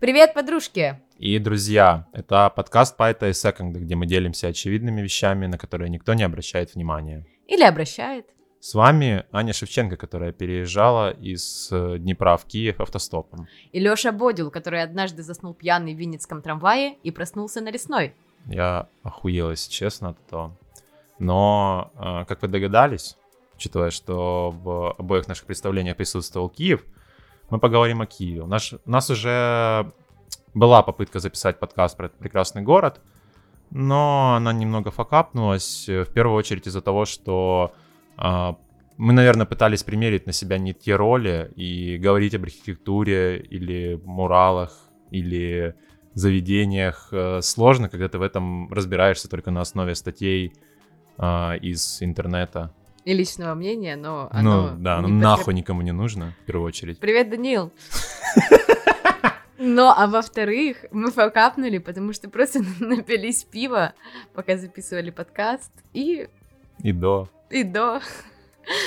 Привет, подружки! И, друзья, это подкаст Пайта и Секонда, где мы делимся очевидными вещами, на которые никто не обращает внимания. Или обращает. С вами Аня Шевченко, которая переезжала из э, Днепра в Киев автостопом. И Лёша Бодил, который однажды заснул пьяный в Винницком трамвае и проснулся на лесной. Я охуел, если честно, от этого. Но, э, как вы догадались, учитывая, что в обоих наших представлениях присутствовал Киев, мы поговорим о Киеве. У нас, у нас уже была попытка записать подкаст про этот прекрасный город, но она немного факапнулась, э, в первую очередь из-за того, что э, мы, наверное, пытались примерить на себя не те роли и говорить об архитектуре или муралах, или заведениях э, сложно, когда ты в этом разбираешься только на основе статей э, из интернета. И личного мнения, но Ну оно да, ну не нахуй никому не нужно, в первую очередь. Привет, Данил! Ну, а во-вторых, мы факапнули, потому что просто напились пива, пока записывали подкаст, и, И до. и до.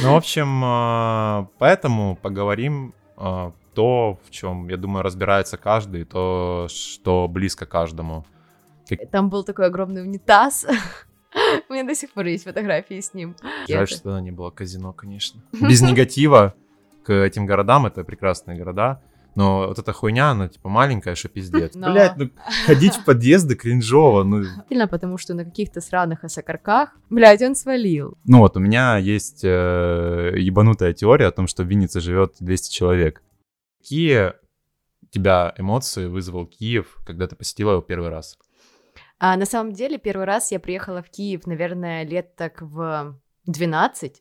Ну, в общем, э, поэтому поговорим э, то, в чем, я думаю, разбирается каждый, то, что близко каждому. Там был такой огромный унитаз. У меня до сих пор есть фотографии с ним. Жаль, что тогда не было казино, конечно. Без негатива к этим городам, это прекрасные города. Но вот эта хуйня, она типа маленькая, что пиздец. Но- Блять, ну ходить в подъезды кринжово, ну... Сильно, потому что на каких-то сраных осокорках, блядь, он свалил. Ну вот, у меня есть э, ебанутая теория о том, что в Виннице живет 200 человек. Какие тебя эмоции вызвал Киев, когда ты посетила его первый раз? А на самом деле, первый раз я приехала в Киев, наверное, лет так в 12.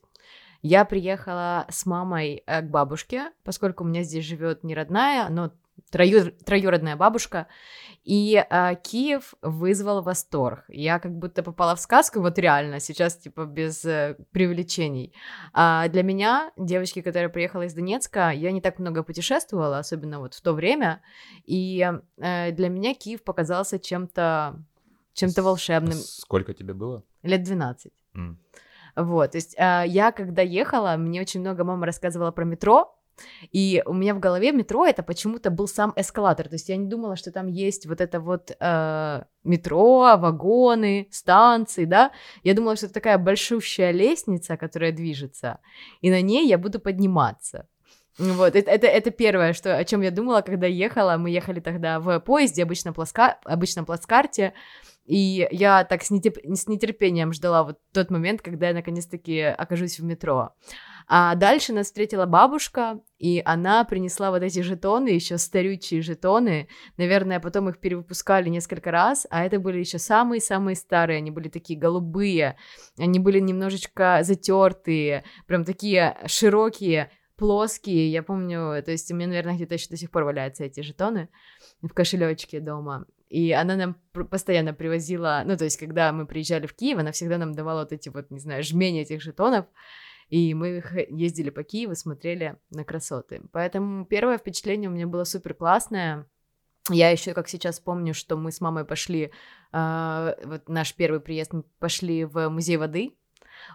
Я приехала с мамой э, к бабушке, поскольку у меня здесь живет не родная, но трою- троюродная бабушка. И э, Киев вызвал восторг. Я как будто попала в сказку, вот реально, сейчас типа без э, преувеличений. А для меня, девочки, которая приехала из Донецка, я не так много путешествовала, особенно вот в то время. И э, для меня Киев показался чем-то чем-то волшебным. Сколько тебе было? Лет 12. М. Вот, то есть а, я, когда ехала, мне очень много мама рассказывала про метро, и у меня в голове метро это почему-то был сам эскалатор, то есть я не думала, что там есть вот это вот э, метро, вагоны, станции, да, я думала, что это такая большущая лестница, которая движется, и на ней я буду подниматься. Вот, это, это, это первое, что, о чем я думала, когда ехала. Мы ехали тогда в поезде, обычно пласка, обычном плацкарте, и я так с, нетеп- с нетерпением ждала вот тот момент, когда я наконец-таки окажусь в метро. А дальше нас встретила бабушка, и она принесла вот эти жетоны, еще старючие жетоны. Наверное, потом их перевыпускали несколько раз, а это были еще самые-самые старые. Они были такие голубые, они были немножечко затертые, прям такие широкие, плоские. Я помню, то есть у меня, наверное, где-то еще до сих пор валяются эти жетоны в кошелечке дома. И она нам постоянно привозила, ну, то есть, когда мы приезжали в Киев, она всегда нам давала вот эти вот, не знаю, жмени этих жетонов, и мы ездили по Киеву, смотрели на красоты. Поэтому первое впечатление у меня было супер классное. Я еще, как сейчас помню, что мы с мамой пошли, э, вот наш первый приезд, мы пошли в музей воды.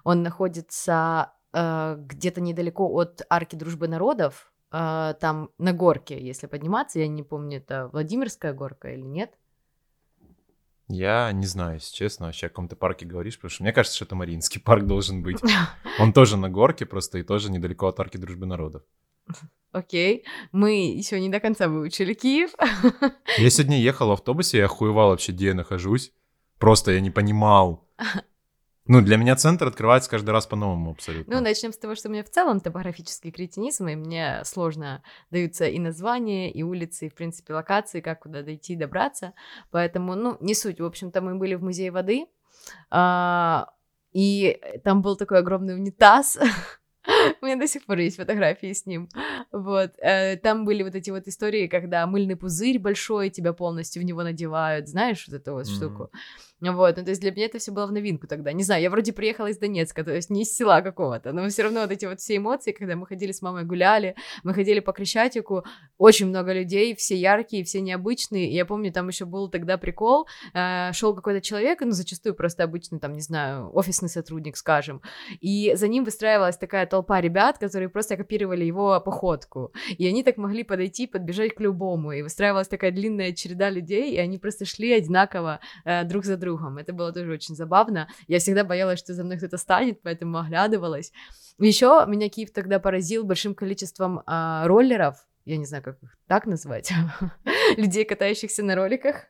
Он находится где-то недалеко от арки дружбы народов, э, там на горке, если подниматься, я не помню, это Владимирская горка или нет. Я не знаю, если честно, вообще о каком-то парке говоришь, потому что мне кажется, что это Мариинский парк должен быть. Он тоже на горке просто и тоже недалеко от арки дружбы народов. Окей, мы еще не до конца выучили Киев. Я сегодня ехал в автобусе, я охуевал вообще, где я нахожусь. Просто я не понимал. Ну, для меня центр открывается каждый раз по-новому абсолютно. Ну, начнем с того, что у меня в целом топографический кретинизм, и мне сложно даются и названия, и улицы, и, в принципе, локации, как куда дойти и добраться. Поэтому, ну, не суть. В общем-то, мы были в музее воды, а, и там был такой огромный унитаз. У меня до сих пор есть фотографии с ним. Вот. э, Там были вот эти вот истории, когда мыльный пузырь большой, тебя полностью в него надевают. Знаешь вот эту вот штуку? Вот, ну, то есть для меня это все было в новинку тогда. Не знаю, я вроде приехала из Донецка, то есть не из села какого-то, но все равно вот эти вот все эмоции, когда мы ходили с мамой гуляли, мы ходили по Крещатику, очень много людей, все яркие, все необычные. И я помню, там еще был тогда прикол, шел какой-то человек, ну, зачастую просто обычный, там, не знаю, офисный сотрудник, скажем, и за ним выстраивалась такая толпа толпа ребят, которые просто копировали его походку. И они так могли подойти, подбежать к любому. И выстраивалась такая длинная череда людей, и они просто шли одинаково э, друг за другом. Это было тоже очень забавно. Я всегда боялась, что за мной кто-то станет, поэтому оглядывалась. Еще меня Киев тогда поразил большим количеством э, роллеров, я не знаю, как их так назвать, людей, катающихся на роликах.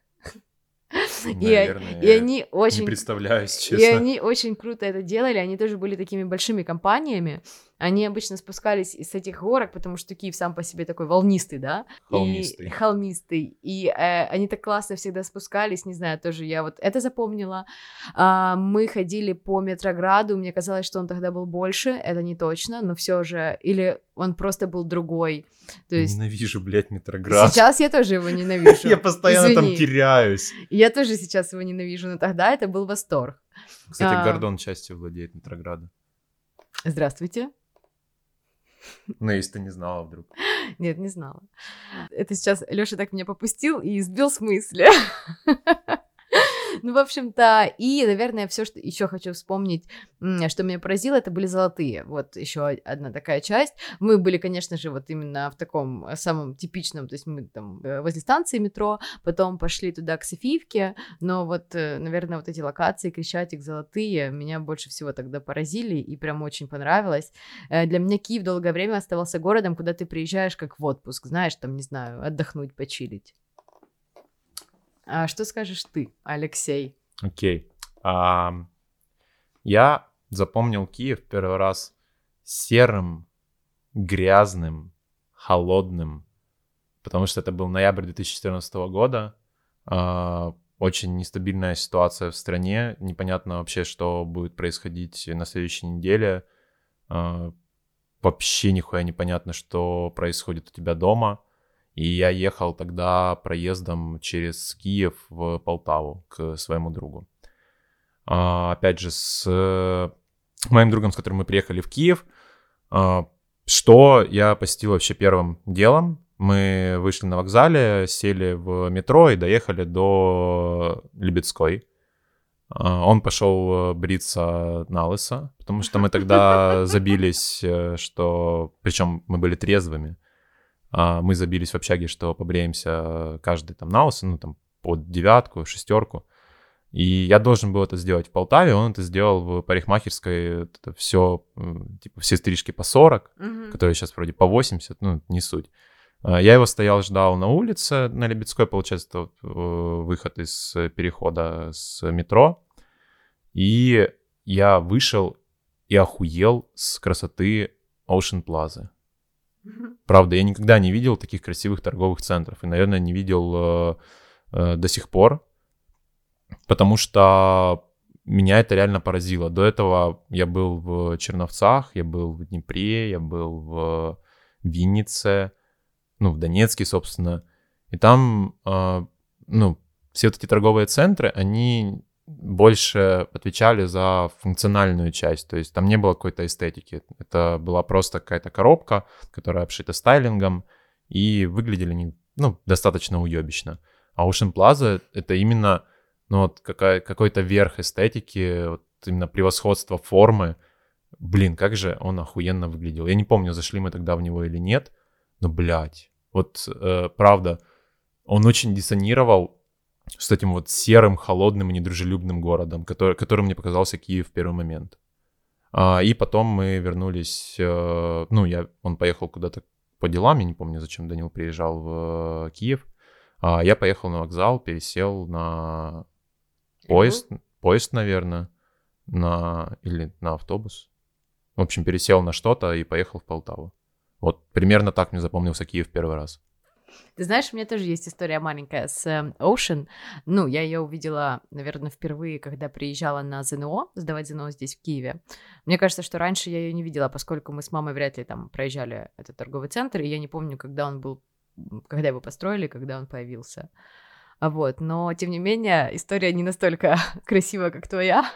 Наверное, и, и они очень... Не представляю, честно. И они очень круто это делали, они тоже были такими большими компаниями, они обычно спускались из этих горок, потому что Киев сам по себе такой волнистый, да? Холмистый. И, холмистый. И э, они так классно всегда спускались, не знаю, тоже я вот это запомнила. А, мы ходили по Метрограду, мне казалось, что он тогда был больше, это не точно, но все же, или он просто был другой. То есть... Ненавижу, блядь, Метроград. Сейчас я тоже его ненавижу. Я постоянно там теряюсь. Я тоже сейчас его ненавижу, но тогда это был восторг. Кстати, а. Гордон частью владеет Метроградом. Здравствуйте. Ну, если ты не знала вдруг. Нет, не знала. Это сейчас Лёша так меня попустил и сбил с мысли. Ну, в общем-то, и, наверное, все, что еще хочу вспомнить, что меня поразило, это были золотые. Вот еще одна такая часть. Мы были, конечно же, вот именно в таком самом типичном, то есть мы там э, возле станции метро, потом пошли туда к Софиевке, но вот, э, наверное, вот эти локации, Крещатик, золотые, меня больше всего тогда поразили и прям очень понравилось. Э, для меня Киев долгое время оставался городом, куда ты приезжаешь как в отпуск, знаешь, там, не знаю, отдохнуть, почилить. А что скажешь ты, Алексей? Окей. Okay. Um, я запомнил Киев первый раз серым, грязным, холодным, потому что это был ноябрь 2014 года. Uh, очень нестабильная ситуация в стране. Непонятно вообще, что будет происходить на следующей неделе. Uh, вообще нихуя непонятно, что происходит у тебя дома. И я ехал тогда проездом через Киев в Полтаву к своему другу. А, опять же, с моим другом, с которым мы приехали в Киев, а, что я посетил вообще первым делом? Мы вышли на вокзале, сели в метро и доехали до Лебедской. А, он пошел бриться на лысо, потому что мы тогда забились, э, что... Причем мы были трезвыми. А, мы забились в общаге, что побреемся каждый там на лысо, ну там под девятку, шестерку. И я должен был это сделать в Полтаве, он это сделал в парикмахерской, это все, типа, все стрижки по 40, mm-hmm. которые сейчас вроде по 80, ну, не суть. А, я его стоял, ждал на улице, на Лебедской, получается, э, выход из перехода с метро. И я вышел и охуел с красоты Ocean Plaza. Правда, я никогда не видел таких красивых торговых центров. И, наверное, не видел э, э, до сих пор. Потому что меня это реально поразило. До этого я был в Черновцах, я был в Днепре, я был в Виннице, ну, в Донецке, собственно. И там, э, ну, все вот эти торговые центры, они больше отвечали за функциональную часть, то есть там не было какой-то эстетики, это была просто какая-то коробка, которая обшита стайлингом, и выглядели они, ну, достаточно уебищно. А Ocean Plaza — это именно, ну, вот какая, какой-то верх эстетики, вот именно превосходство формы. Блин, как же он охуенно выглядел. Я не помню, зашли мы тогда в него или нет, но, блядь, вот э, правда, он очень диссонировал с этим вот серым, холодным и недружелюбным городом, который, которым мне показался Киев в первый момент. А, и потом мы вернулись, э, ну, я, он поехал куда-то по делам, я не помню, зачем Данил приезжал в э, Киев. А, я поехал на вокзал, пересел на поезд, поезд, наверное, на, или на автобус. В общем, пересел на что-то и поехал в Полтаву. Вот примерно так мне запомнился Киев первый раз. Ты знаешь, у меня тоже есть история маленькая с эм, Ocean. Ну, я ее увидела, наверное, впервые, когда приезжала на ЗНО, сдавать ЗНО здесь, в Киеве. Мне кажется, что раньше я ее не видела, поскольку мы с мамой вряд ли там проезжали этот торговый центр, и я не помню, когда он был, когда его построили, когда он появился. Вот, но тем не менее история не настолько красивая, как твоя.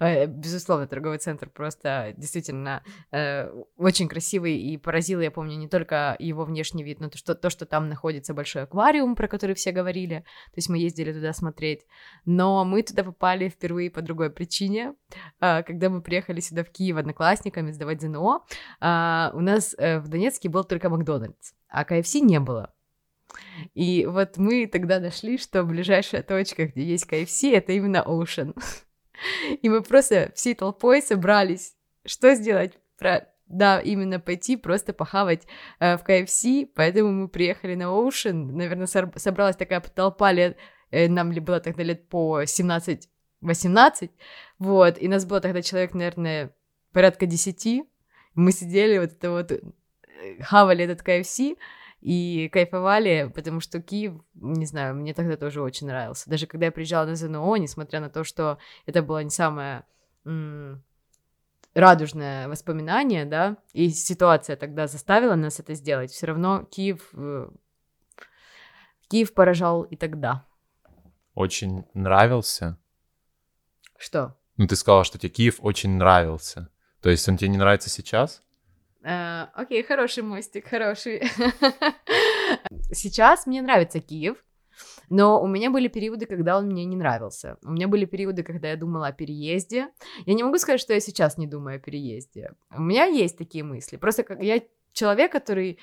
Э, безусловно, торговый центр просто действительно э, очень красивый и поразил, я помню, не только его внешний вид, но то что, то, что там находится большой аквариум, про который все говорили. То есть мы ездили туда смотреть. Но мы туда попали впервые по другой причине. Э, когда мы приехали сюда в Киев одноклассниками сдавать ЗНО, э, у нас э, в Донецке был только Макдональдс, а КФС не было. И вот мы тогда нашли, что ближайшая точка, где есть КФС, это именно Ocean. И мы просто всей толпой собрались. Что сделать? Про... Да, именно пойти просто похавать э, в КФС, поэтому мы приехали на Ocean. Наверное, со- собралась такая толпа лет, э, нам ли было тогда лет по 17-18, вот, и нас было тогда человек, наверное, порядка 10. Мы сидели вот это вот, э, хавали этот КФС, и кайфовали, потому что Киев, не знаю, мне тогда тоже очень нравился. Даже когда я приезжала на ЗНО, несмотря на то, что это было не самое м- радужное воспоминание, да, и ситуация тогда заставила нас это сделать, все равно Киев, э- Киев поражал и тогда. Очень нравился. Что? Ну, ты сказала, что тебе Киев очень нравился. То есть он тебе не нравится сейчас? Э, окей, хороший мостик, хороший. Сейчас мне нравится Киев, но у меня были периоды, когда он мне не нравился. У меня были периоды, когда я думала о переезде. Я не могу сказать, что я сейчас не думаю о переезде. У меня есть такие мысли. Просто как я человек, который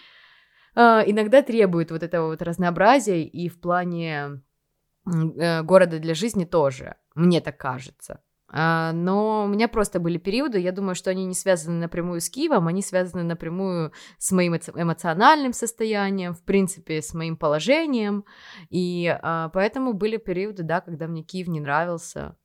э, иногда требует вот этого вот разнообразия и в плане э, города для жизни тоже. Мне так кажется. А, но у меня просто были периоды, я думаю, что они не связаны напрямую с Киевом, они связаны напрямую с моим эмоциональным состоянием, в принципе, с моим положением, и а, поэтому были периоды, да, когда мне Киев не нравился,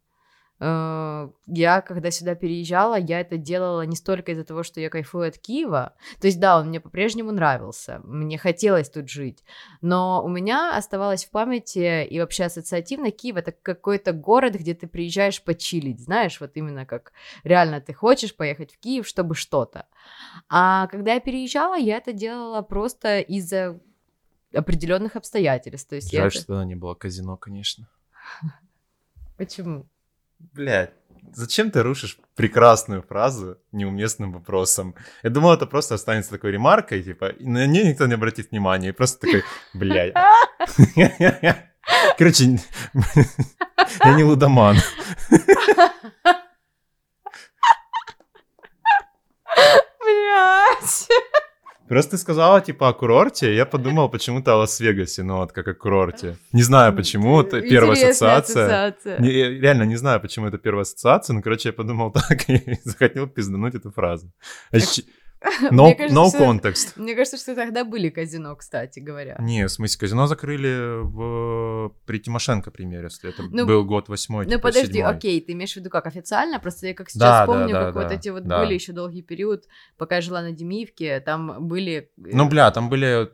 я, когда сюда переезжала, я это делала не столько из-за того, что я кайфую от Киева. То есть, да, он мне по-прежнему нравился, мне хотелось тут жить, но у меня оставалось в памяти и вообще ассоциативно Киев это какой-то город, где ты приезжаешь почилить, знаешь, вот именно как реально ты хочешь поехать в Киев, чтобы что-то. А когда я переезжала, я это делала просто из-за определенных обстоятельств. То есть Жаль, это... что тогда не было казино, конечно. Почему? Блядь, зачем ты рушишь прекрасную фразу неуместным вопросом? Я думал, это просто останется такой ремаркой, типа, и на нее никто не обратит внимания, и просто такой, блядь. Короче, я не лудоман. Просто ты сказала, типа, о курорте, я подумал почему-то о Лас-Вегасе, ну вот как о курорте. Не знаю, почему, это первая ассоциация. ассоциация. Не, реально не знаю, почему это первая ассоциация, но, короче, я подумал так и захотел пиздануть эту фразу. А No, Мне кажется, no что- context. Мне кажется, что тогда были казино, кстати говоря. Не, в смысле, казино закрыли в... при Тимошенко примере, если это Ну, был год восьмой, Ну типа, подожди, седьмой. окей, ты имеешь в виду как официально? Просто я как сейчас Да, да, помню, да, как вот да, эти вот да. были еще долгий период, пока я жила на Демиевке, там были э, Ну, бля, там были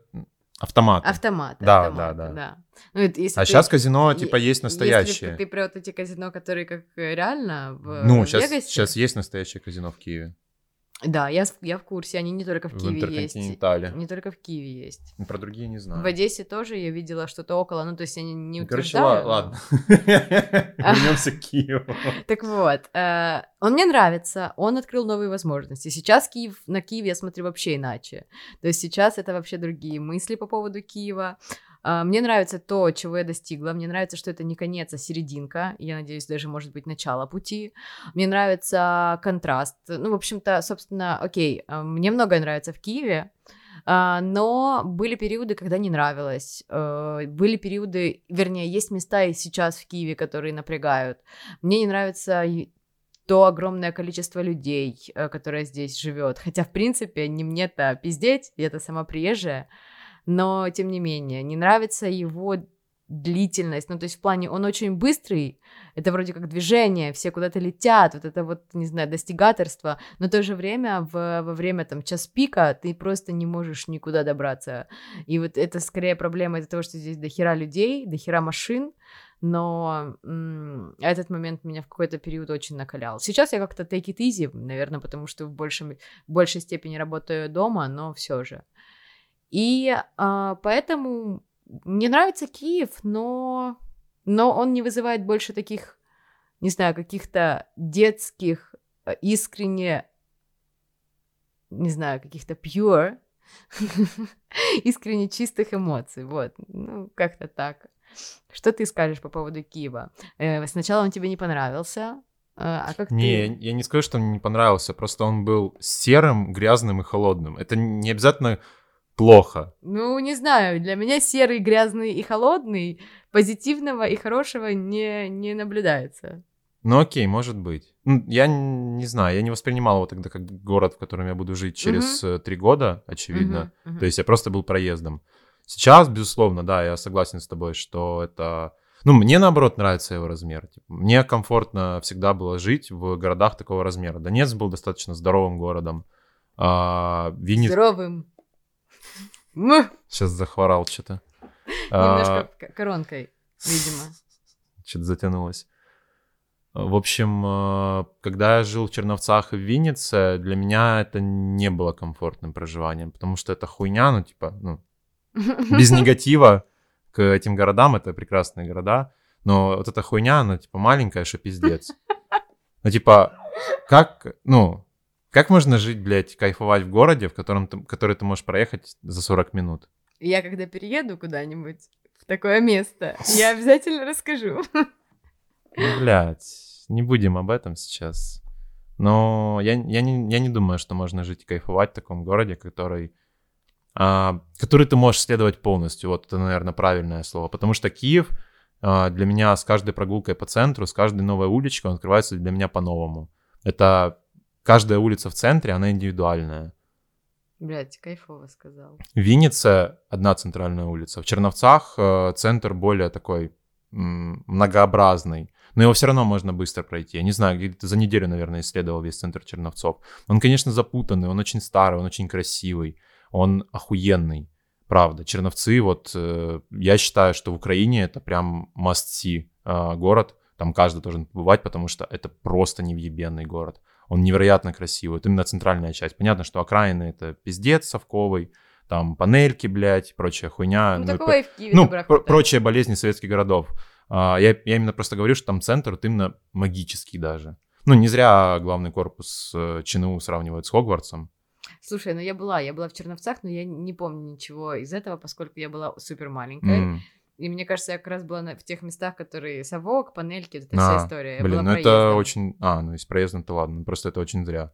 автоматы. автоматы. Да, автоматы, да, да. Ну, это если А ты- сейчас казино, типа, есть Если настоящие. ты про вот эти казино, которые как э, реально в Ну, сейчас, Вегасе. сейчас есть настоящее казино в Киеве. Да, я, я в курсе, они не только в В Киеве есть. Не только в Киеве есть. Про другие не знаю. В Одессе тоже я видела что-то около, ну, то есть я не, не Короче, утверждаю, ла- но- ладно. Вернемся к Киеву. Так вот, э, он мне нравится, он открыл новые возможности. Сейчас Киев, на Киев я смотрю вообще иначе. То есть сейчас это вообще другие мысли по поводу Киева. А, Мне нравится то, чего я достигла. Мне нравится, что это не конец, а серединка. Я надеюсь, даже может быть начало пути. Мне нравится контраст. Ну, в общем-то, собственно, окей, а, мне многое нравится в Киеве. а, Но были периоды, когда не нравилось. Были периоды, вернее, есть места и сейчас в Киеве, которые напрягают. Мне не нравится то огромное количество людей, которое здесь живет. Хотя, в принципе, не мне-то пиздеть, я-то сама приезжая. Но, тем не менее, не нравится его длительность. Ну, то есть в плане, он очень быстрый, это вроде как движение, все куда-то летят, вот это вот, не знаю, достигаторство, но в то же время в, во время там час пика ты просто не можешь никуда добраться. И вот это скорее проблема из-за того, что здесь дохера людей, дохера машин, но м, этот момент меня в какой-то период очень накалял. Сейчас я как-то take it easy, наверное, потому что в большем, в большей степени работаю дома, но все же. И а, поэтому мне нравится Киев, но, но он не вызывает больше таких не знаю, каких-то детских, э, искренне, не знаю, каких-то pure, искренне чистых эмоций. Вот, ну, как-то так. Что ты скажешь по поводу Киева? Э, сначала он тебе не понравился, э, а как не, ты... я не скажу, что он мне не понравился, просто он был серым, грязным и холодным. Это не обязательно плохо. Ну, не знаю, для меня серый, грязный и холодный позитивного и хорошего не, не наблюдается. Ну окей, может быть. Я не знаю, я не воспринимал его тогда как город, в котором я буду жить через uh три года, очевидно. uh То есть я просто был проездом. Сейчас, безусловно, да, я согласен с тобой, что это... Ну, мне, наоборот, нравится его размер. Мне комфортно всегда было жить в городах такого размера. Донецк был достаточно здоровым городом. А, Винни... Здоровым. Сейчас захворал что-то. Немножко а... коронкой, видимо. Что-то затянулось. В общем, э, когда я жил в Черновцах и в Виннице, для меня это не было комфортным проживанием, потому что это хуйня, ну, типа, ну, без негатива к этим городам, это прекрасные города, но вот эта хуйня, она, типа, маленькая, что пиздец. Ну, типа, как, ну, как можно жить, блядь, кайфовать в городе, в котором ты, который ты можешь проехать за 40 минут? Я когда перееду куда-нибудь в такое место, я обязательно расскажу. Ну, блядь, не будем об этом сейчас. Но я, я, не, я не думаю, что можно жить и кайфовать в таком городе, который, а, который ты можешь следовать полностью. Вот это, наверное, правильное слово. Потому что Киев а, для меня с каждой прогулкой по центру, с каждой новой уличкой, он открывается для меня по-новому. Это каждая улица в центре, она индивидуальная. Блять, кайфово сказал. В Виннице одна центральная улица. В Черновцах э, центр более такой м- многообразный но его все равно можно быстро пройти. Я не знаю, где-то за неделю, наверное, исследовал весь центр Черновцов. Он, конечно, запутанный, он очень старый, он очень красивый, он охуенный. Правда, Черновцы, вот э, я считаю, что в Украине это прям must-see э, город. Там каждый должен побывать, потому что это просто невъебенный город. Он невероятно красивый. Это именно центральная часть. Понятно, что окраины это пиздец совковый, там панельки, блядь, прочая хуйня. Ну, ну такого и в Киеве Ну, пр- прочие болезни советских городов. А, я, я именно просто говорю, что там центр вот именно магический даже. Ну, не зря главный корпус э, ЧНУ сравнивают с Хогвартсом. Слушай, ну я была, я была в Черновцах, но я не помню ничего из этого, поскольку я была супер маленькая. Mm. И мне кажется, я как раз была на, в тех местах, которые совок, панельки, вот эта а, вся история. Я блин, ну проездом. это очень... А, ну и с проездом-то ладно, просто это очень зря.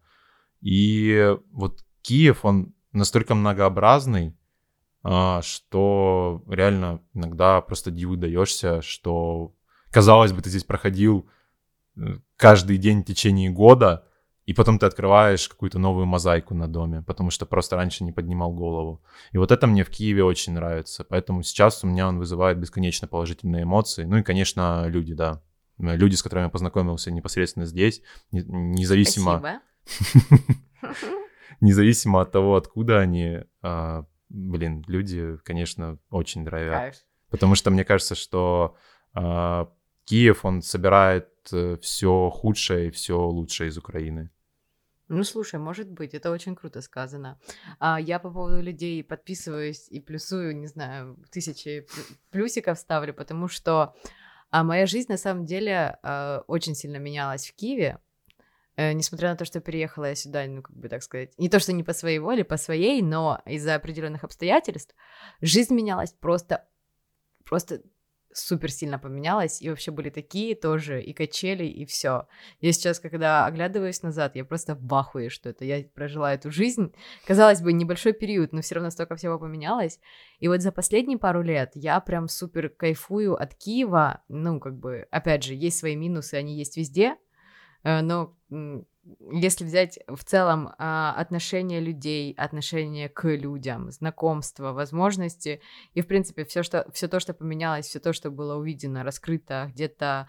И вот Киев, он настолько многообразный, а, что реально иногда просто диву даешься, что, казалось бы, ты здесь проходил э, каждый день в течение года, и потом ты открываешь какую-то новую мозаику на доме, потому что просто раньше не поднимал голову. И вот это мне в Киеве очень нравится. Поэтому сейчас у меня он вызывает бесконечно положительные эмоции. Ну и, конечно, люди, да. Люди, с которыми я познакомился непосредственно здесь, независимо... Независимо от того, откуда они, а, блин, люди, конечно, очень. Кайф. Потому что мне кажется, что э, Киев, он собирает э, все худшее и все лучшее из Украины. Ну, слушай, может быть, это очень круто сказано. А, я по поводу людей подписываюсь и плюсую, не знаю, тысячи плюсиков ставлю, потому что а моя жизнь на самом деле э, очень сильно менялась в Киеве. Э, несмотря на то, что переехала я сюда, ну, как бы так сказать, не то, что не по своей воле, по своей, но из-за определенных обстоятельств, жизнь менялась просто, просто супер сильно поменялась, и вообще были такие тоже, и качели, и все. Я сейчас, когда оглядываюсь назад, я просто в ахуе, что это я прожила эту жизнь. Казалось бы, небольшой период, но все равно столько всего поменялось. И вот за последние пару лет я прям супер кайфую от Киева. Ну, как бы, опять же, есть свои минусы, они есть везде, но если взять в целом а, отношения людей, отношения к людям, знакомства, возможности и, в принципе, все, что, все то, что поменялось, все то, что было увидено, раскрыто, где-то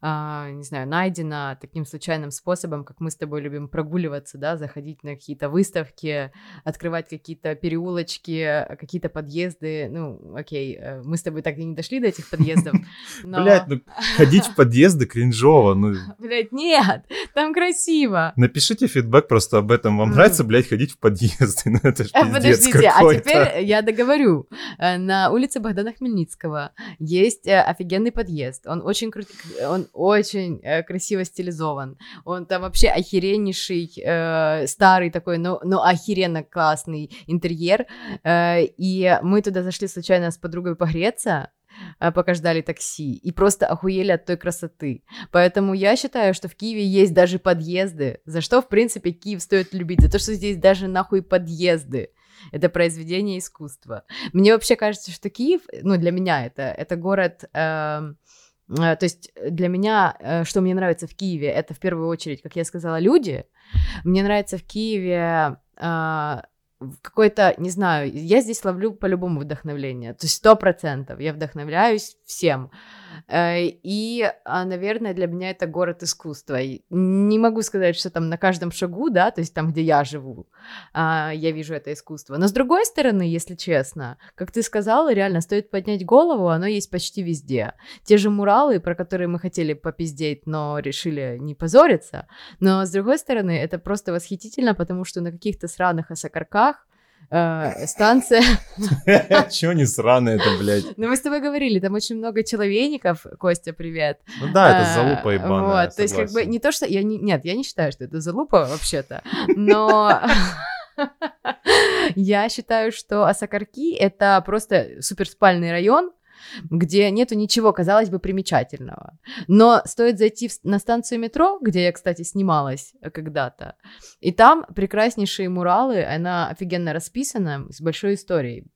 а, не знаю, найдено таким случайным способом, как мы с тобой любим прогуливаться, да, заходить на какие-то выставки, открывать какие-то переулочки, какие-то подъезды. Ну, окей, э, мы с тобой так и не дошли до этих подъездов. Но... Блять, ну ходить в подъезды кринжово, ну. Блять, нет, там красиво. Напишите фидбэк просто об этом. Вам нравится, блядь, ходить в подъезды? Ну это ж э, Подождите, а теперь я договорю. Э, на улице Богдана Хмельницкого есть офигенный подъезд. Он очень крутой, он очень э, красиво стилизован. Он там вообще охереннейший, э, старый такой, но, но охеренно классный интерьер. Э, и мы туда зашли случайно с подругой погреться, э, пока ждали такси, и просто охуели от той красоты. Поэтому я считаю, что в Киеве есть даже подъезды, за что, в принципе, Киев стоит любить, за то, что здесь даже нахуй подъезды. Это произведение искусства. Мне вообще кажется, что Киев, ну, для меня это, это город... Э, то есть для меня, э, что мне нравится в Киеве, это в первую очередь, как я сказала, люди. Мне нравится в Киеве э, какой-то, не знаю, я здесь ловлю по-любому вдохновление, то есть сто процентов я вдохновляюсь всем. Э, и, а, наверное, для меня это город искусства. Не могу сказать, что там на каждом шагу, да, то есть там, где я живу, а, я вижу это искусство. Но с другой стороны, если честно, как ты сказала, реально стоит поднять голову, оно есть почти везде. Те же муралы, про которые мы хотели попиздеть, но решили не позориться. Но с другой стороны, это просто восхитительно, потому что на каких-то сраных осокорках э, станция... Чего не сраный это, блядь? Ну, мы с тобой говорили, там очень много человейников, Костя, привет. Ну да, это залупа ебаная, Вот, то есть как бы не то, что... я не... Нет, я не считаю, что это залупа вообще-то, но... Я считаю, что Асакарки — это просто суперспальный район, где нету ничего, казалось бы, примечательного. Но стоит зайти в, на станцию метро, где я, кстати, снималась когда-то, и там прекраснейшие муралы, она офигенно расписана, с большой историей.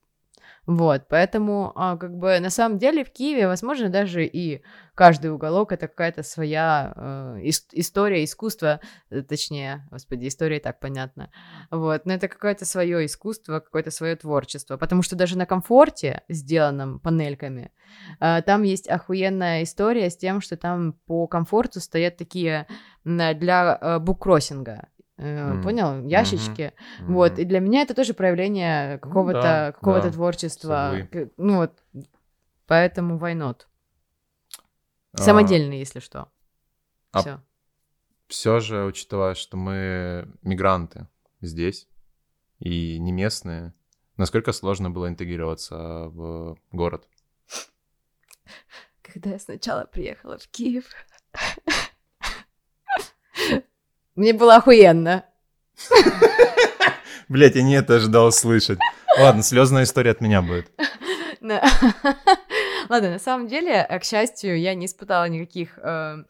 Вот, поэтому, а, как бы, на самом деле в Киеве, возможно, даже и каждый уголок это какая-то своя э, история, искусство, э, точнее, господи, история так понятно. Вот, но это какое-то свое искусство, какое-то свое творчество, потому что даже на комфорте, сделанном панельками, э, там есть охуенная история с тем, что там по комфорту стоят такие для э, буккроссинга mm. понял, ящички, mm-hmm. вот, и для меня это тоже проявление какого-то, ну, да, какого-то да. творчества, Совы. ну вот, поэтому why not? А. Самодельный, а, если что. А все. Все же, учитывая, что мы мигранты здесь и не местные, насколько сложно было интегрироваться в город? Когда я сначала приехала в Киев, мне было охуенно. Блять, я не это ожидал услышать. Ладно, слезная история от меня будет. Ладно, на самом деле, к счастью, я не испытала никаких э, Э,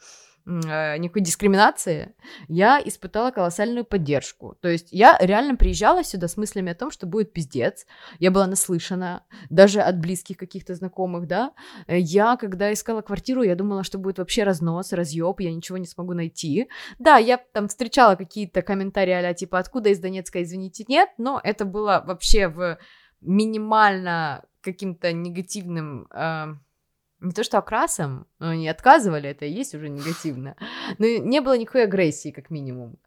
никакой дискриминации, я испытала колоссальную поддержку. То есть я реально приезжала сюда с мыслями о том, что будет пиздец. Я была наслышана, даже от близких каких-то знакомых, да. Э, я, когда искала квартиру, я думала, что будет вообще разнос, разъеб, я ничего не смогу найти. Да, я там встречала какие-то комментарии а типа «Откуда из Донецка, извините, нет?» Но это было вообще в минимально каким-то негативным... Э, не то что окрасом, они отказывали, это и есть уже негативно, но не было никакой агрессии, как минимум.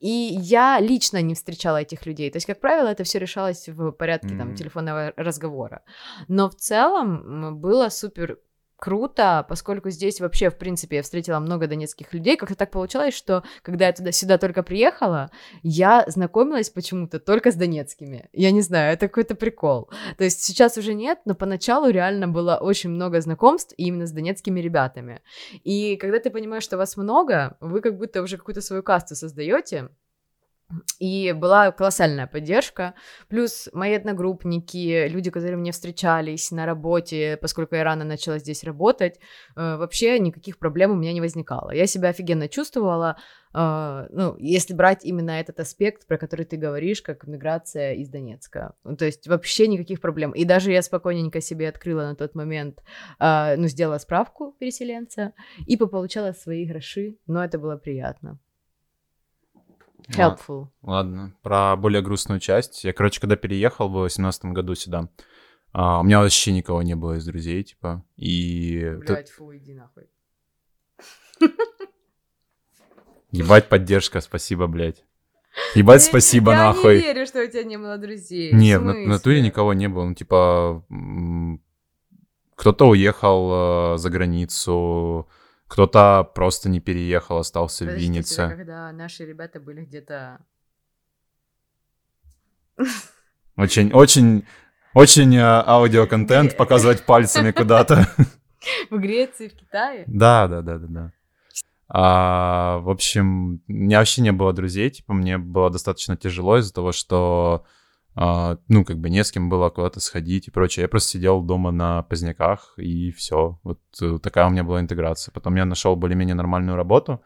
И я лично не встречала этих людей. То есть, как правило, это все решалось в порядке mm-hmm. там телефонного разговора. Но в целом было супер круто, поскольку здесь вообще, в принципе, я встретила много донецких людей. Как-то так получалось, что когда я туда сюда только приехала, я знакомилась почему-то только с донецкими. Я не знаю, это какой-то прикол. То есть сейчас уже нет, но поначалу реально было очень много знакомств именно с донецкими ребятами. И когда ты понимаешь, что вас много, вы как будто уже какую-то свою касту создаете, и была колоссальная поддержка. Плюс мои одногруппники, люди, которые мне встречались на работе, поскольку я рано начала здесь работать, э, вообще никаких проблем у меня не возникало. Я себя офигенно чувствовала, э, ну, если брать именно этот аспект, про который ты говоришь, как миграция из Донецка. Ну, то есть вообще никаких проблем. И даже я спокойненько себе открыла на тот момент, э, ну, сделала справку переселенца и получала свои гроши, но это было приятно. Helpful. Ладно, про более грустную часть. Я, короче, когда переехал в 2018 году сюда, а, у меня вообще никого не было из друзей, типа, и... Блять, фу, иди нахуй. Ебать поддержка, спасибо, блядь. Ебать, спасибо, я нахуй. Я не верю, что у тебя не было друзей. Не, в, в натуре никого не было. Ну, типа, кто-то уехал э, за границу, кто-то просто не переехал, остался Подождите, в Виннице. когда наши ребята были где-то... Очень, очень, очень э, аудиоконтент показывать пальцами куда-то. В Греции, в Китае? Да, да, да, да, да. А, в общем, у меня вообще не было друзей, типа, мне было достаточно тяжело из-за того, что, а, ну, как бы не с кем было куда-то сходить и прочее. Я просто сидел дома на поздняках, и все. Вот э, такая у меня была интеграция. Потом я нашел более-менее нормальную работу,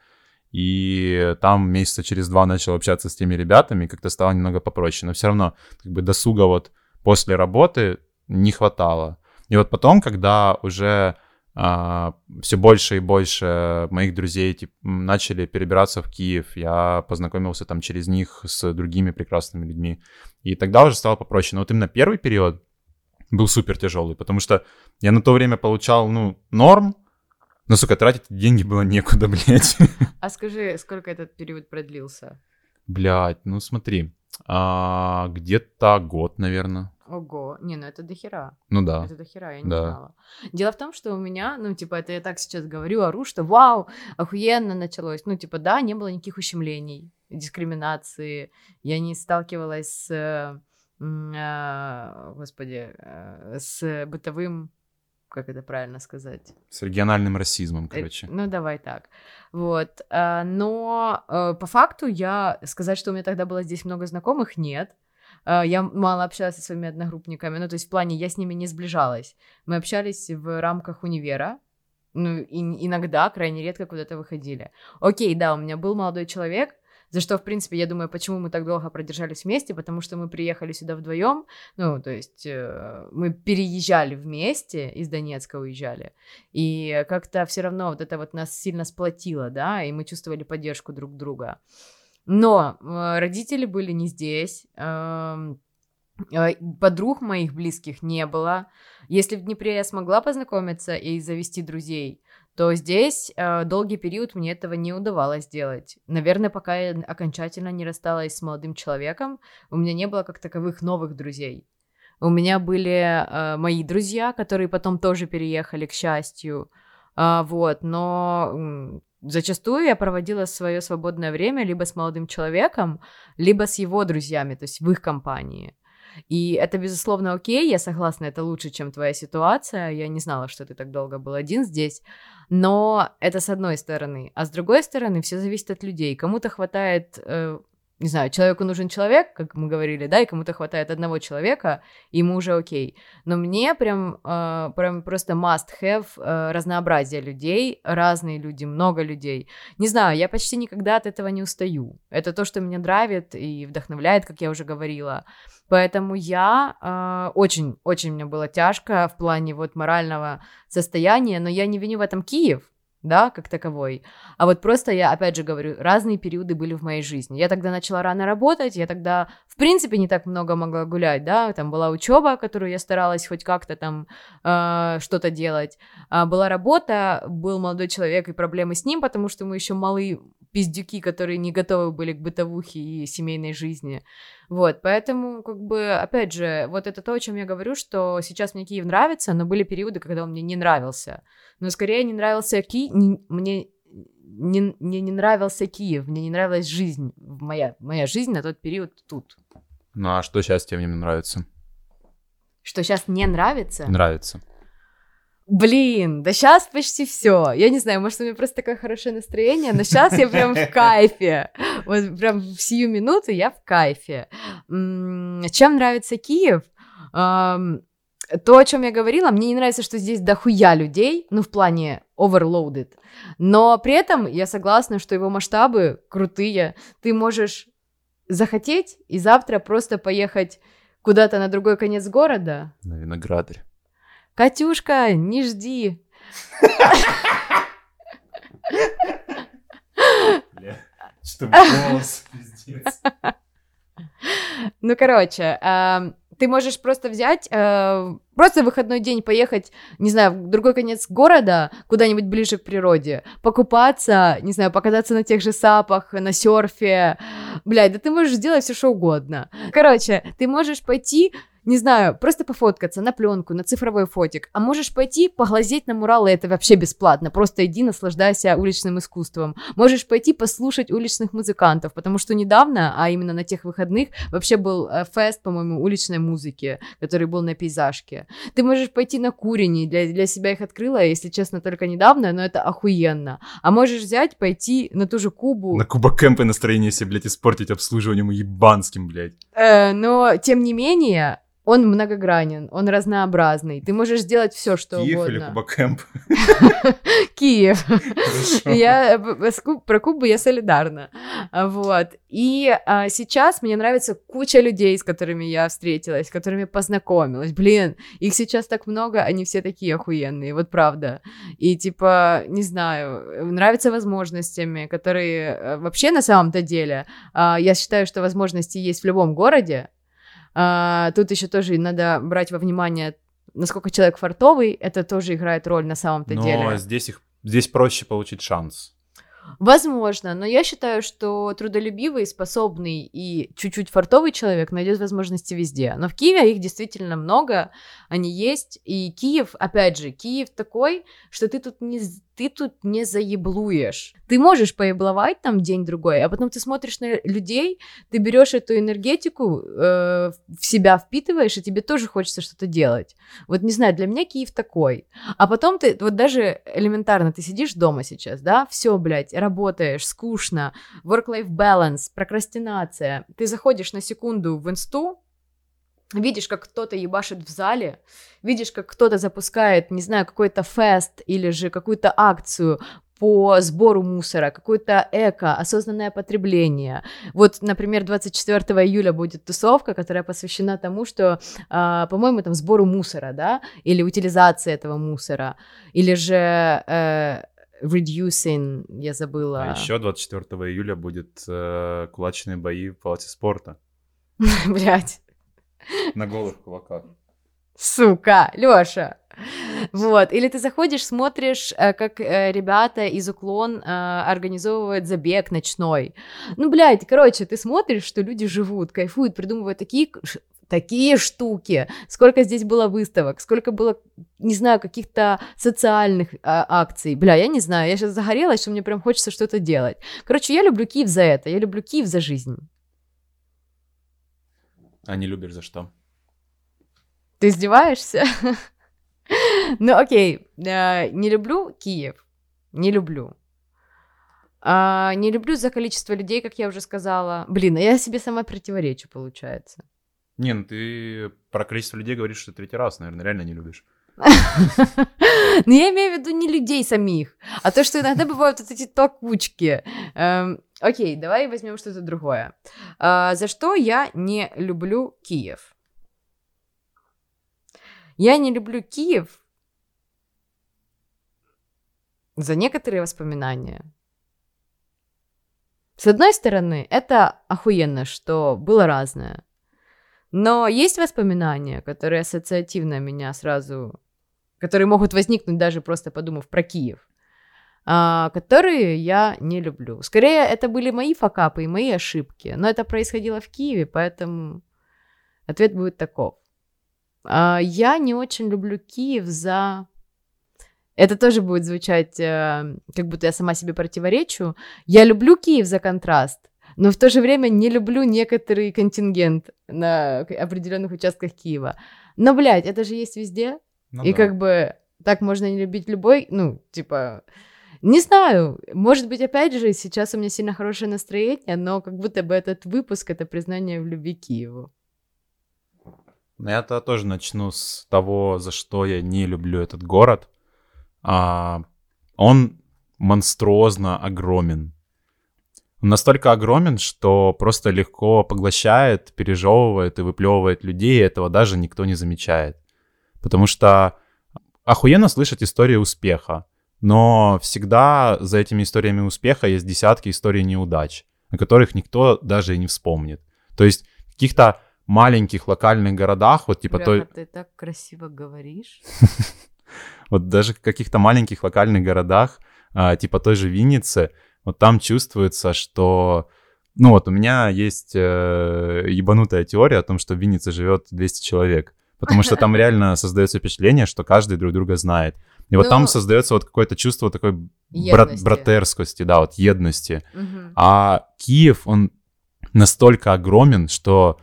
и там месяца через два начал общаться с теми ребятами, как-то стало немного попроще. Но все равно, как бы досуга вот после работы не хватало. И вот потом, когда уже все больше и больше моих друзей тип, начали перебираться в Киев, я познакомился там через них с другими прекрасными людьми. И тогда уже стало попроще. Но вот именно первый период был супер тяжелый, потому что я на то время получал, ну, норм, но, сука, тратить деньги было некуда, блядь. А скажи, сколько этот период продлился? Блядь, ну смотри, а, где-то год, наверное. Ого, не, ну это дохера. Ну да. Это дохера, я не Да. знала. Дело в том, что у меня, ну, типа, это я так сейчас говорю, ору, что вау, охуенно началось. Ну, типа, да, не было никаких ущемлений, дискриминации. Я не сталкивалась с, э, господи, э, с бытовым, как это правильно сказать? С региональным расизмом, Э, короче. Ну, давай так. Вот. Но э, по факту я сказать, что у меня тогда было здесь много знакомых, нет. А, Я мало общалась со своими одногруппниками. Ну, то есть в плане я с ними не сближалась. Мы общались в рамках универа. Ну, и иногда, крайне редко куда-то выходили. Окей, да, у меня был молодой человек, за что, в принципе, я думаю, почему мы так долго продержались вместе, потому что мы приехали сюда вдвоем, ну, то есть э, мы переезжали вместе, из Донецка уезжали, и как-то все равно вот это вот нас сильно сплотило, да, и мы чувствовали поддержку друг друга. Но э, родители были не здесь, эм, э, подруг моих близких не было. Если в Днепре я смогла познакомиться и завести друзей, то здесь э, долгий период мне этого не удавалось сделать. Наверное, пока я окончательно не рассталась с молодым человеком, у меня не было как таковых новых друзей. У меня были э, мои друзья, которые потом тоже переехали, к счастью. А, вот, но зачастую я проводила свое свободное время либо с молодым человеком, либо с его друзьями, то есть в их компании. И это, безусловно, окей, я согласна, это лучше, чем твоя ситуация. Я не знала, что ты так долго был один здесь. Но это с одной стороны. А с другой стороны, все зависит от людей. Кому-то хватает, э, не знаю, человеку нужен человек, как мы говорили, да, и кому-то хватает одного человека, и ему уже окей. Но мне прям, э, прям просто must have э, разнообразие людей, разные люди, много людей. Не знаю, я почти никогда от этого не устаю. Это то, что меня драйвит и вдохновляет, как я уже говорила. Поэтому я очень-очень мне было тяжко в плане вот морального состояния, но я не виню в этом Киев, да, как таковой. А вот просто я, опять же говорю, разные периоды были в моей жизни. Я тогда начала рано работать, я тогда, в принципе, не так много могла гулять, да, там была учеба, которую я старалась хоть как-то там э, что-то делать. А была работа, был молодой человек и проблемы с ним, потому что мы еще малые пиздюки, которые не готовы были к бытовухе и семейной жизни. Вот, поэтому, как бы, опять же, вот это то, о чем я говорю, что сейчас мне Киев нравится, но были периоды, когда он мне не нравился. Но скорее не нравился Киев, мне не, мне не нравился Киев, мне не нравилась жизнь, моя, моя жизнь на тот период тут. Ну а что сейчас тебе в нем нравится? Что сейчас не нравится? Нравится. Блин, да сейчас почти все. Я не знаю, может, у меня просто такое хорошее настроение, но сейчас я прям в кайфе. Вот прям в сию минуту я в кайфе. Чем нравится Киев? То, о чем я говорила, мне не нравится, что здесь дохуя людей, ну, в плане overloaded. Но при этом я согласна, что его масштабы крутые. Ты можешь захотеть и завтра просто поехать куда-то на другой конец города, На виноградарь. Катюшка, не жди. Что голос, пиздец. Ну, короче, эм, ты можешь просто взять, э, просто в выходной день поехать, не знаю, в другой конец города, куда-нибудь ближе к природе, покупаться, не знаю, покататься на тех же сапах, на серфе. Блядь, да ты можешь сделать все что угодно. Короче, ты можешь пойти не знаю, просто пофоткаться на пленку, на цифровой фотик. А можешь пойти поглазеть на муралы, это вообще бесплатно. Просто иди, наслаждайся уличным искусством. Можешь пойти послушать уличных музыкантов, потому что недавно, а именно на тех выходных, вообще был э, фест, по-моему, уличной музыки, который был на пейзажке. Ты можешь пойти на курени, для, для себя их открыла, если честно, только недавно, но это охуенно. А можешь взять, пойти на ту же Кубу. На Куба Кэмпы настроение себе, блядь, испортить обслуживанием ебанским, блядь. Э, но, тем не менее, он многогранен, он разнообразный. Ты можешь сделать все, что Киев угодно. или Кубакэмп? Киев. Я э, про Кубу я солидарна. Вот. И а, сейчас мне нравится куча людей, с которыми я встретилась, с которыми познакомилась. Блин, их сейчас так много, они все такие охуенные, вот правда. И типа, не знаю, нравятся возможностями, которые э, вообще на самом-то деле, а, я считаю, что возможности есть в любом городе. А, Тут еще тоже надо брать во внимание, насколько человек фартовый, это тоже играет роль на самом-то деле. Но здесь их здесь проще получить шанс. Возможно, но я считаю, что трудолюбивый, способный и чуть-чуть фартовый человек найдет возможности везде. Но в Киеве их действительно много, они есть. И Киев, опять же, Киев такой, что ты тут не, ты тут не заеблуешь. Ты можешь поебловать там день-другой, а потом ты смотришь на людей, ты берешь эту энергетику, э, в себя впитываешь, и тебе тоже хочется что-то делать. Вот не знаю, для меня Киев такой. А потом ты, вот даже элементарно, ты сидишь дома сейчас, да, все, блядь, работаешь, скучно, work-life balance, прокрастинация. Ты заходишь на секунду в инсту, видишь, как кто-то ебашит в зале, видишь, как кто-то запускает, не знаю, какой-то фест или же какую-то акцию по сбору мусора, какое-то эко, осознанное потребление. Вот, например, 24 июля будет тусовка, которая посвящена тому, что, а, по-моему, там сбору мусора, да, или утилизации этого мусора, или же э, reducing, я забыла. А еще 24 июля будет э, кулачные бои в палате спорта Блять. На голых кулаках. Сука, Лёша. Вот, или ты заходишь, смотришь, э, как э, ребята из Уклон э, организовывают забег ночной. Ну, блядь, короче, ты смотришь, что люди живут, кайфуют, придумывают такие такие штуки, сколько здесь было выставок, сколько было, не знаю, каких-то социальных а, акций. Бля, я не знаю, я сейчас загорелась, что мне прям хочется что-то делать. Короче, я люблю Киев за это, я люблю Киев за жизнь. А не любишь за что? Ты издеваешься? Ну, окей, э, не люблю Киев, не люблю. А, не люблю за количество людей, как я уже сказала. Блин, а я себе сама противоречу, получается. Не, ну ты про количество людей говоришь, что третий раз, наверное, реально не любишь. Но я имею в виду не людей самих, а то, что иногда бывают вот эти толкучки. Эм, Окей, давай возьмем что-то другое. А, За что я не люблю Киев? Я не люблю Киев за некоторые воспоминания. С одной стороны, это охуенно, что было разное. Но есть воспоминания, которые ассоциативно меня сразу... Которые могут возникнуть даже просто подумав про Киев. а, которые я не люблю. Скорее, это были мои факапы и мои ошибки. Но это происходило в Киеве, поэтому ответ будет таков. А, Я не очень люблю Киев за... Это тоже будет звучать, э, как будто я сама себе противоречу. Я люблю Киев за контраст, но в то же время не люблю некоторый контингент на определенных участках Киева. Но, блядь, это же есть везде. Ну и да. как бы так можно не любить любой, ну, типа... Не знаю, может быть, опять же, сейчас у меня сильно хорошее настроение, но как будто бы этот выпуск — это признание в любви Киеву. Ну, Я-то тоже начну с того, за что я не люблю этот город. А, он монструозно огромен. Он настолько огромен, что просто легко поглощает, пережевывает и выплевывает людей, и этого даже никто не замечает. Потому что охуенно слышать истории успеха, но всегда за этими историями успеха есть десятки историй неудач, о которых никто даже и не вспомнит. То есть в каких-то маленьких локальных городах, вот типа той, Бляха, ты так красиво говоришь. вот даже в каких-то маленьких локальных городах, а, типа той же Винницы, вот там чувствуется, что ну вот, у меня есть э, ебанутая теория о том, что в Виннице живет 200 человек. Потому что там реально создается впечатление, что каждый друг друга знает. И вот Ну, там создается вот какое-то чувство такой брат, братерскости, да, вот едности. Мгм. А Киев, он настолько огромен, что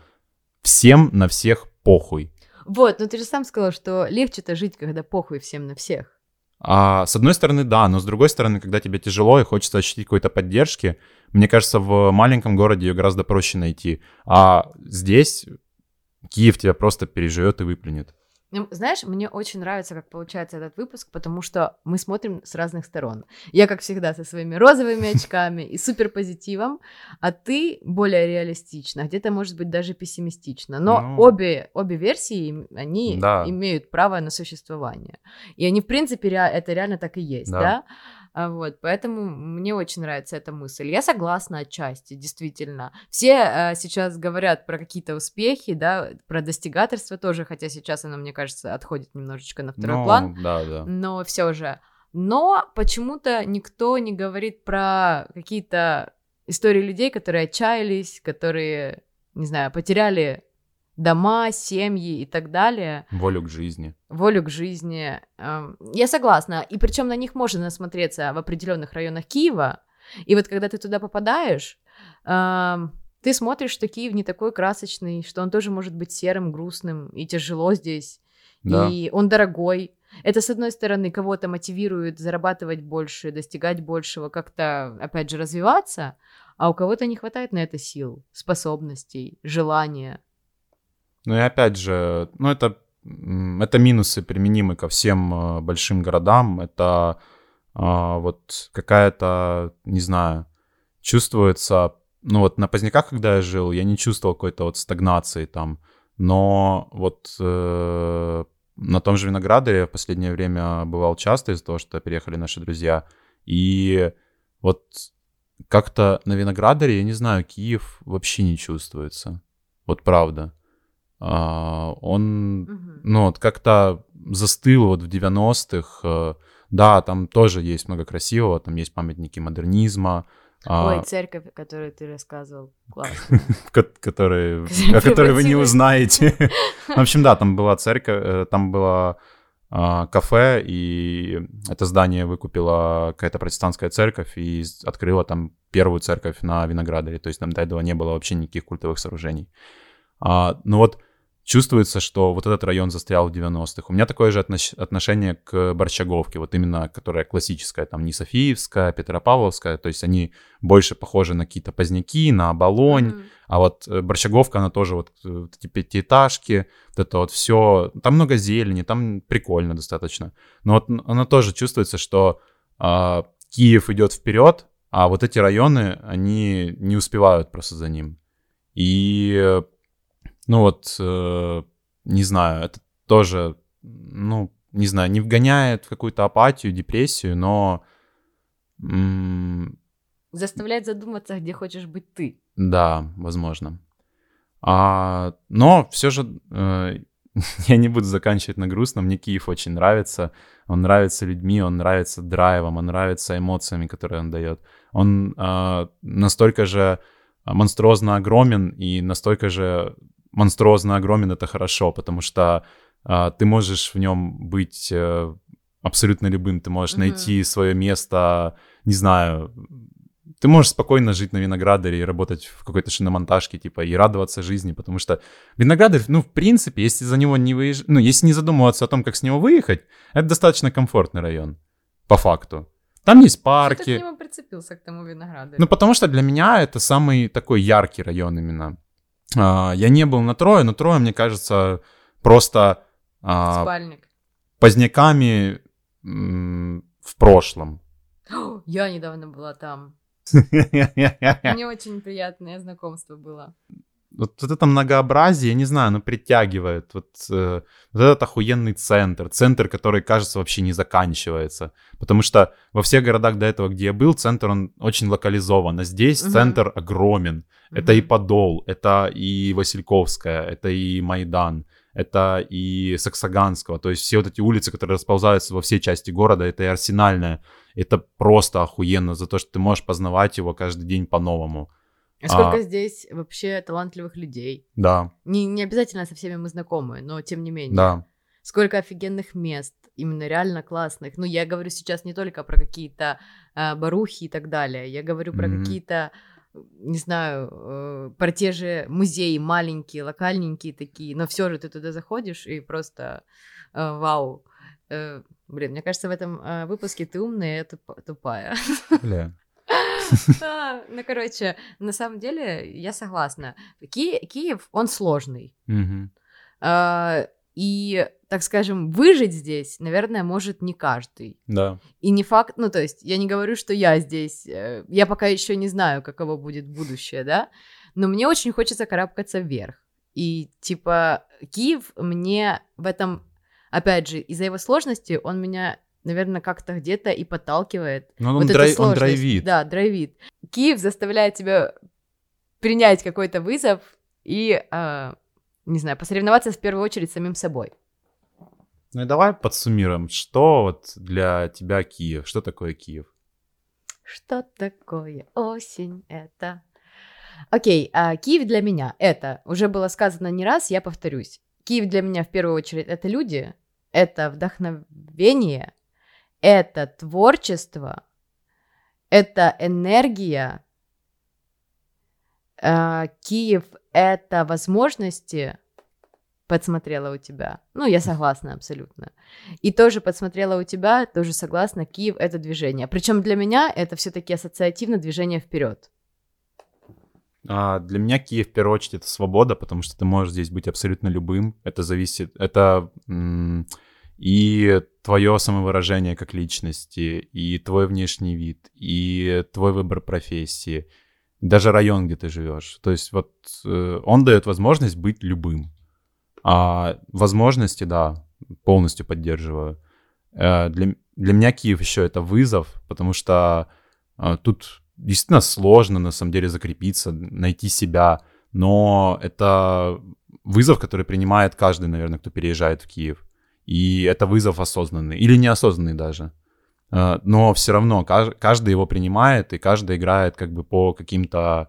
всем на всех похуй. Вот, но ты же сам сказал, что легче-то жить, когда похуй всем на всех. А, с одной стороны, да, но с другой стороны, когда тебе тяжело и хочется ощутить какой-то поддержки, мне кажется, в маленьком городе ее гораздо проще найти. А здесь Киев тебя просто переживет и выплюнет. Ну, знаешь, мне очень нравится, как получается этот выпуск, потому что мы смотрим с разных сторон. Я, как всегда, со своими розовыми очками и супер позитивом, а ты более реалистично, где-то, может быть, даже пессимистично. Но Ну. обе, обе версии, они Да. имеют право на существование. И они, в принципе, ре- это реально так и есть, да? Да. А Вот, поэтому мне очень нравится эта мысль. Я согласна отчасти, действительно. Все э, сейчас говорят про какие-то успехи, да, про достигаторство тоже, хотя сейчас оно, мне кажется, отходит немножечко на второй Ну, план, Да, да. но все же. Но почему-то никто не говорит про какие-то истории людей, которые отчаялись, которые, не знаю, потеряли дома, семьи и так далее Волю к жизни. волю к жизни. Эм, Я согласна. И причем на них можно насмотреться в определенных районах Киева. И вот когда ты туда попадаешь, эм, ты смотришь, что Киев не такой красочный, что он тоже может быть серым, грустным, и тяжело здесь, Да. и он дорогой. Это, с одной стороны, кого-то мотивирует зарабатывать больше, достигать большего, как-то, опять же, развиваться, а у кого-то не хватает на это сил, способностей, желания. Ну и опять же, ну это, это минусы применимы ко всем э, большим городам. Это а, вот какая-то, не знаю, чувствуется... Ну вот на Поздняках, когда я жил, я не чувствовал какой-то вот стагнации там. Но вот э, на том же Виноградаре в последнее время бывал часто из-за того, что переехали наши друзья. И вот как-то на Виноградаре, я не знаю, Киев вообще не чувствуется. Вот правда. А, он, Мгм. ну, вот как-то застыл вот в 90-х. э, Да, там тоже есть много красивого, там есть памятники модернизма, а, Ой, церковь, о которой ты рассказывал, классно. ко- которые, о которой вы не узнаете. В общем, да, там была церковь, э, там было а, кафе, и это здание выкупила какая-то протестантская церковь и открыла там первую церковь на Виноградаре. То есть там до этого не было вообще никаких культовых сооружений. А, ну вот чувствуется, что вот этот район застрял в 90-х. У меня такое же отнош- отношение к Борчаговке, вот именно которая классическая, там не Софиевская, Петропавловская, то есть они больше похожи на какие-то поздняки, на оболонь, Мгм. а вот э, Борщаговка, она тоже вот, э, вот эти пятиэтажки, вот это вот все, там много зелени, там прикольно достаточно. Но вот она тоже чувствуется, что а, Киев идет вперед, а вот эти районы, они не успевают просто за ним. И, э, ну вот, э, не знаю, это тоже, ну, не знаю, не вгоняет в какую-то апатию, депрессию, но м, Заставляет задуматься, где хочешь быть ты. да, возможно. А, но все же э, я не буду заканчивать на грустно. Мне Киев очень нравится. Он нравится людьми, он нравится драйвом, он нравится эмоциями, которые он дает. Он а, настолько же монструозно огромен и настолько же монструозно огромен это хорошо, потому что а, ты можешь в нем быть э, абсолютно любым. Ты можешь Мгм. найти свое место, не знаю, ты можешь спокойно жить на Виноградаре и работать в какой-то шиномонтажке, типа, и радоваться жизни, потому что Виноградарь, ну, в принципе, если за него не выезжать, ну, если не задумываться о том, как с него выехать, это достаточно комфортный район, по факту. Там есть Что ты к парки. нему прицепился, к тому винограду? Ну, потому что для меня это самый такой яркий район именно. А, я не был на Трое, но Трое, мне кажется, просто а, Спальник. поздняками в прошлом. Я недавно была там. Мне очень приятное знакомство было. Вот, вот это многообразие, я не знаю, оно притягивает. Вот, э, вот этот охуенный центр. Центр, который, кажется, вообще не заканчивается. Потому что во всех городах до этого, где я был, центр, он очень локализован. А здесь Мгм. центр огромен. Это и. Подол, это и Васильковская, это и Майдан, это и Саксаганского. То есть все вот эти улицы, которые расползаются во все части города, это и Арсенальная. Это просто охуенно за то, что ты можешь познавать его каждый день по-новому. А сколько здесь вообще талантливых людей? Да, Не, не обязательно со всеми мы знакомы, но тем не менее. да. Сколько офигенных мест, именно реально классных. Ну, я говорю сейчас не только про какие-то э, барухи и так далее. Я говорю про Мгм. какие-то, не знаю, э, про те же музеи маленькие, локальненькие такие. Но все же ты туда заходишь и просто э, вау. Э, блин, мне кажется, в этом э, выпуске ты умная, а я туп- тупая. Бля. Ну, короче, на самом деле я согласна. Ки- Киев, он сложный. А, И, так скажем, выжить здесь, наверное, может не каждый. Да. И не факт, ну, то есть, я не говорю, что я здесь, э, я пока еще не знаю, каково будет будущее, да, но мне очень хочется карабкаться вверх. И, типа, Киев мне в этом, опять же, из-за его сложности, он меня, наверное, как-то где-то и подталкивает. Ну, он, Вот драй- он сложность. драйвит. Да, драйвит. Киев заставляет тебя принять какой-то вызов и, а, не знаю, посоревноваться в первую очередь с самим собой. Ну и давай подсуммируем, что вот для тебя Киев, что такое Киев? Что такое осень это? Окей, а Киев для меня это, уже было сказано не раз, я повторюсь. Киев для меня в первую очередь это люди, это вдохновение, это творчество, это энергия. А, Киев это возможности, подсмотрела у тебя. Ну, я согласна абсолютно. И тоже подсмотрела у тебя, тоже согласна, Киев это движение. Причем для меня это все-таки ассоциативно движение вперед. А, для меня Киев в первую очередь это свобода, потому что ты можешь здесь быть абсолютно любым. Это зависит, это и твое самовыражение как личности, и твой внешний вид, и твой выбор профессии, даже район, где ты живешь. То есть вот э, он дает возможность быть любым. А возможности, да, полностью поддерживаю. Э, Для, для меня Киев еще это вызов, потому что э, тут действительно сложно на самом деле закрепиться, найти себя, но это вызов, который принимает каждый, наверное, кто переезжает в Киев. И это вызов осознанный или неосознанный даже. Э, Но все равно каж- каждый его принимает, и каждый играет как бы по каким-то...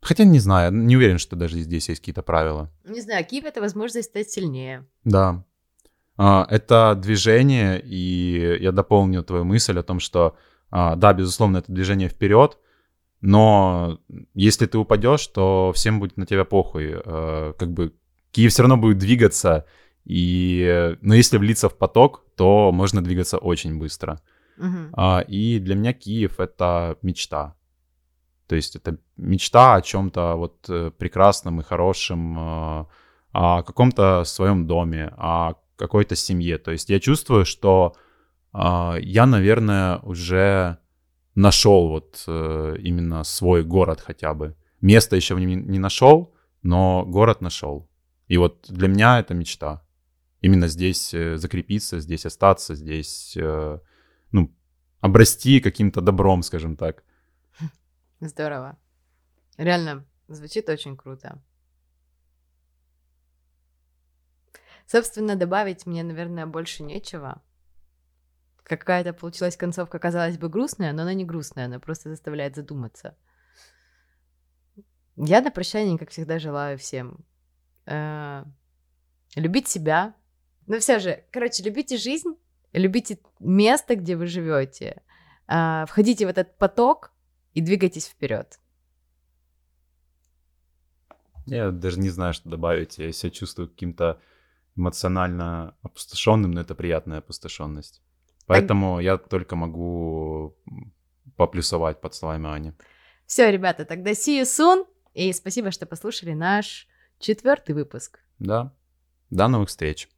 Хотя не знаю, не уверен, что даже здесь есть какие-то правила. Не знаю, Киев это возможность стать сильнее. Да. А, Это движение, и я дополню твою мысль о том, что, а, да, безусловно, это движение вперед, но если ты упадешь, то всем будет на тебя похуй. Э, Как бы Киев все равно будет двигаться, и, но если влиться в поток, то можно двигаться очень быстро. Мгм. А, И для меня Киев — это мечта. То есть это мечта о чем-то вот э, прекрасном и хорошем, э, о каком-то своем доме, о какой-то семье. То есть я чувствую, что а, я, наверное, уже нашел вот э, именно свой город хотя бы. Место еще не нашел, но город нашел. И вот для меня это мечта. Именно здесь э, закрепиться, здесь остаться, здесь, э, ну, обрасти каким-то добром, скажем так. Здорово. Реально, звучит очень круто. Собственно, добавить мне, наверное, больше нечего. Какая-то получилась концовка, казалось бы, грустная, но она не грустная, она просто заставляет задуматься. Я на прощание, как всегда, желаю всем э, любить себя. Но все же, короче, любите жизнь, любите место, где вы живете, э, входите в этот поток и двигайтесь вперед. Я даже не знаю, что добавить. Я себя чувствую каким-то эмоционально опустошенным, но это приятная опустошенность. Поэтому я только могу поплюсовать под словами Ани. Все, ребята, тогда see you soon. И спасибо, что послушали наш четвертый выпуск. Да. До новых встреч.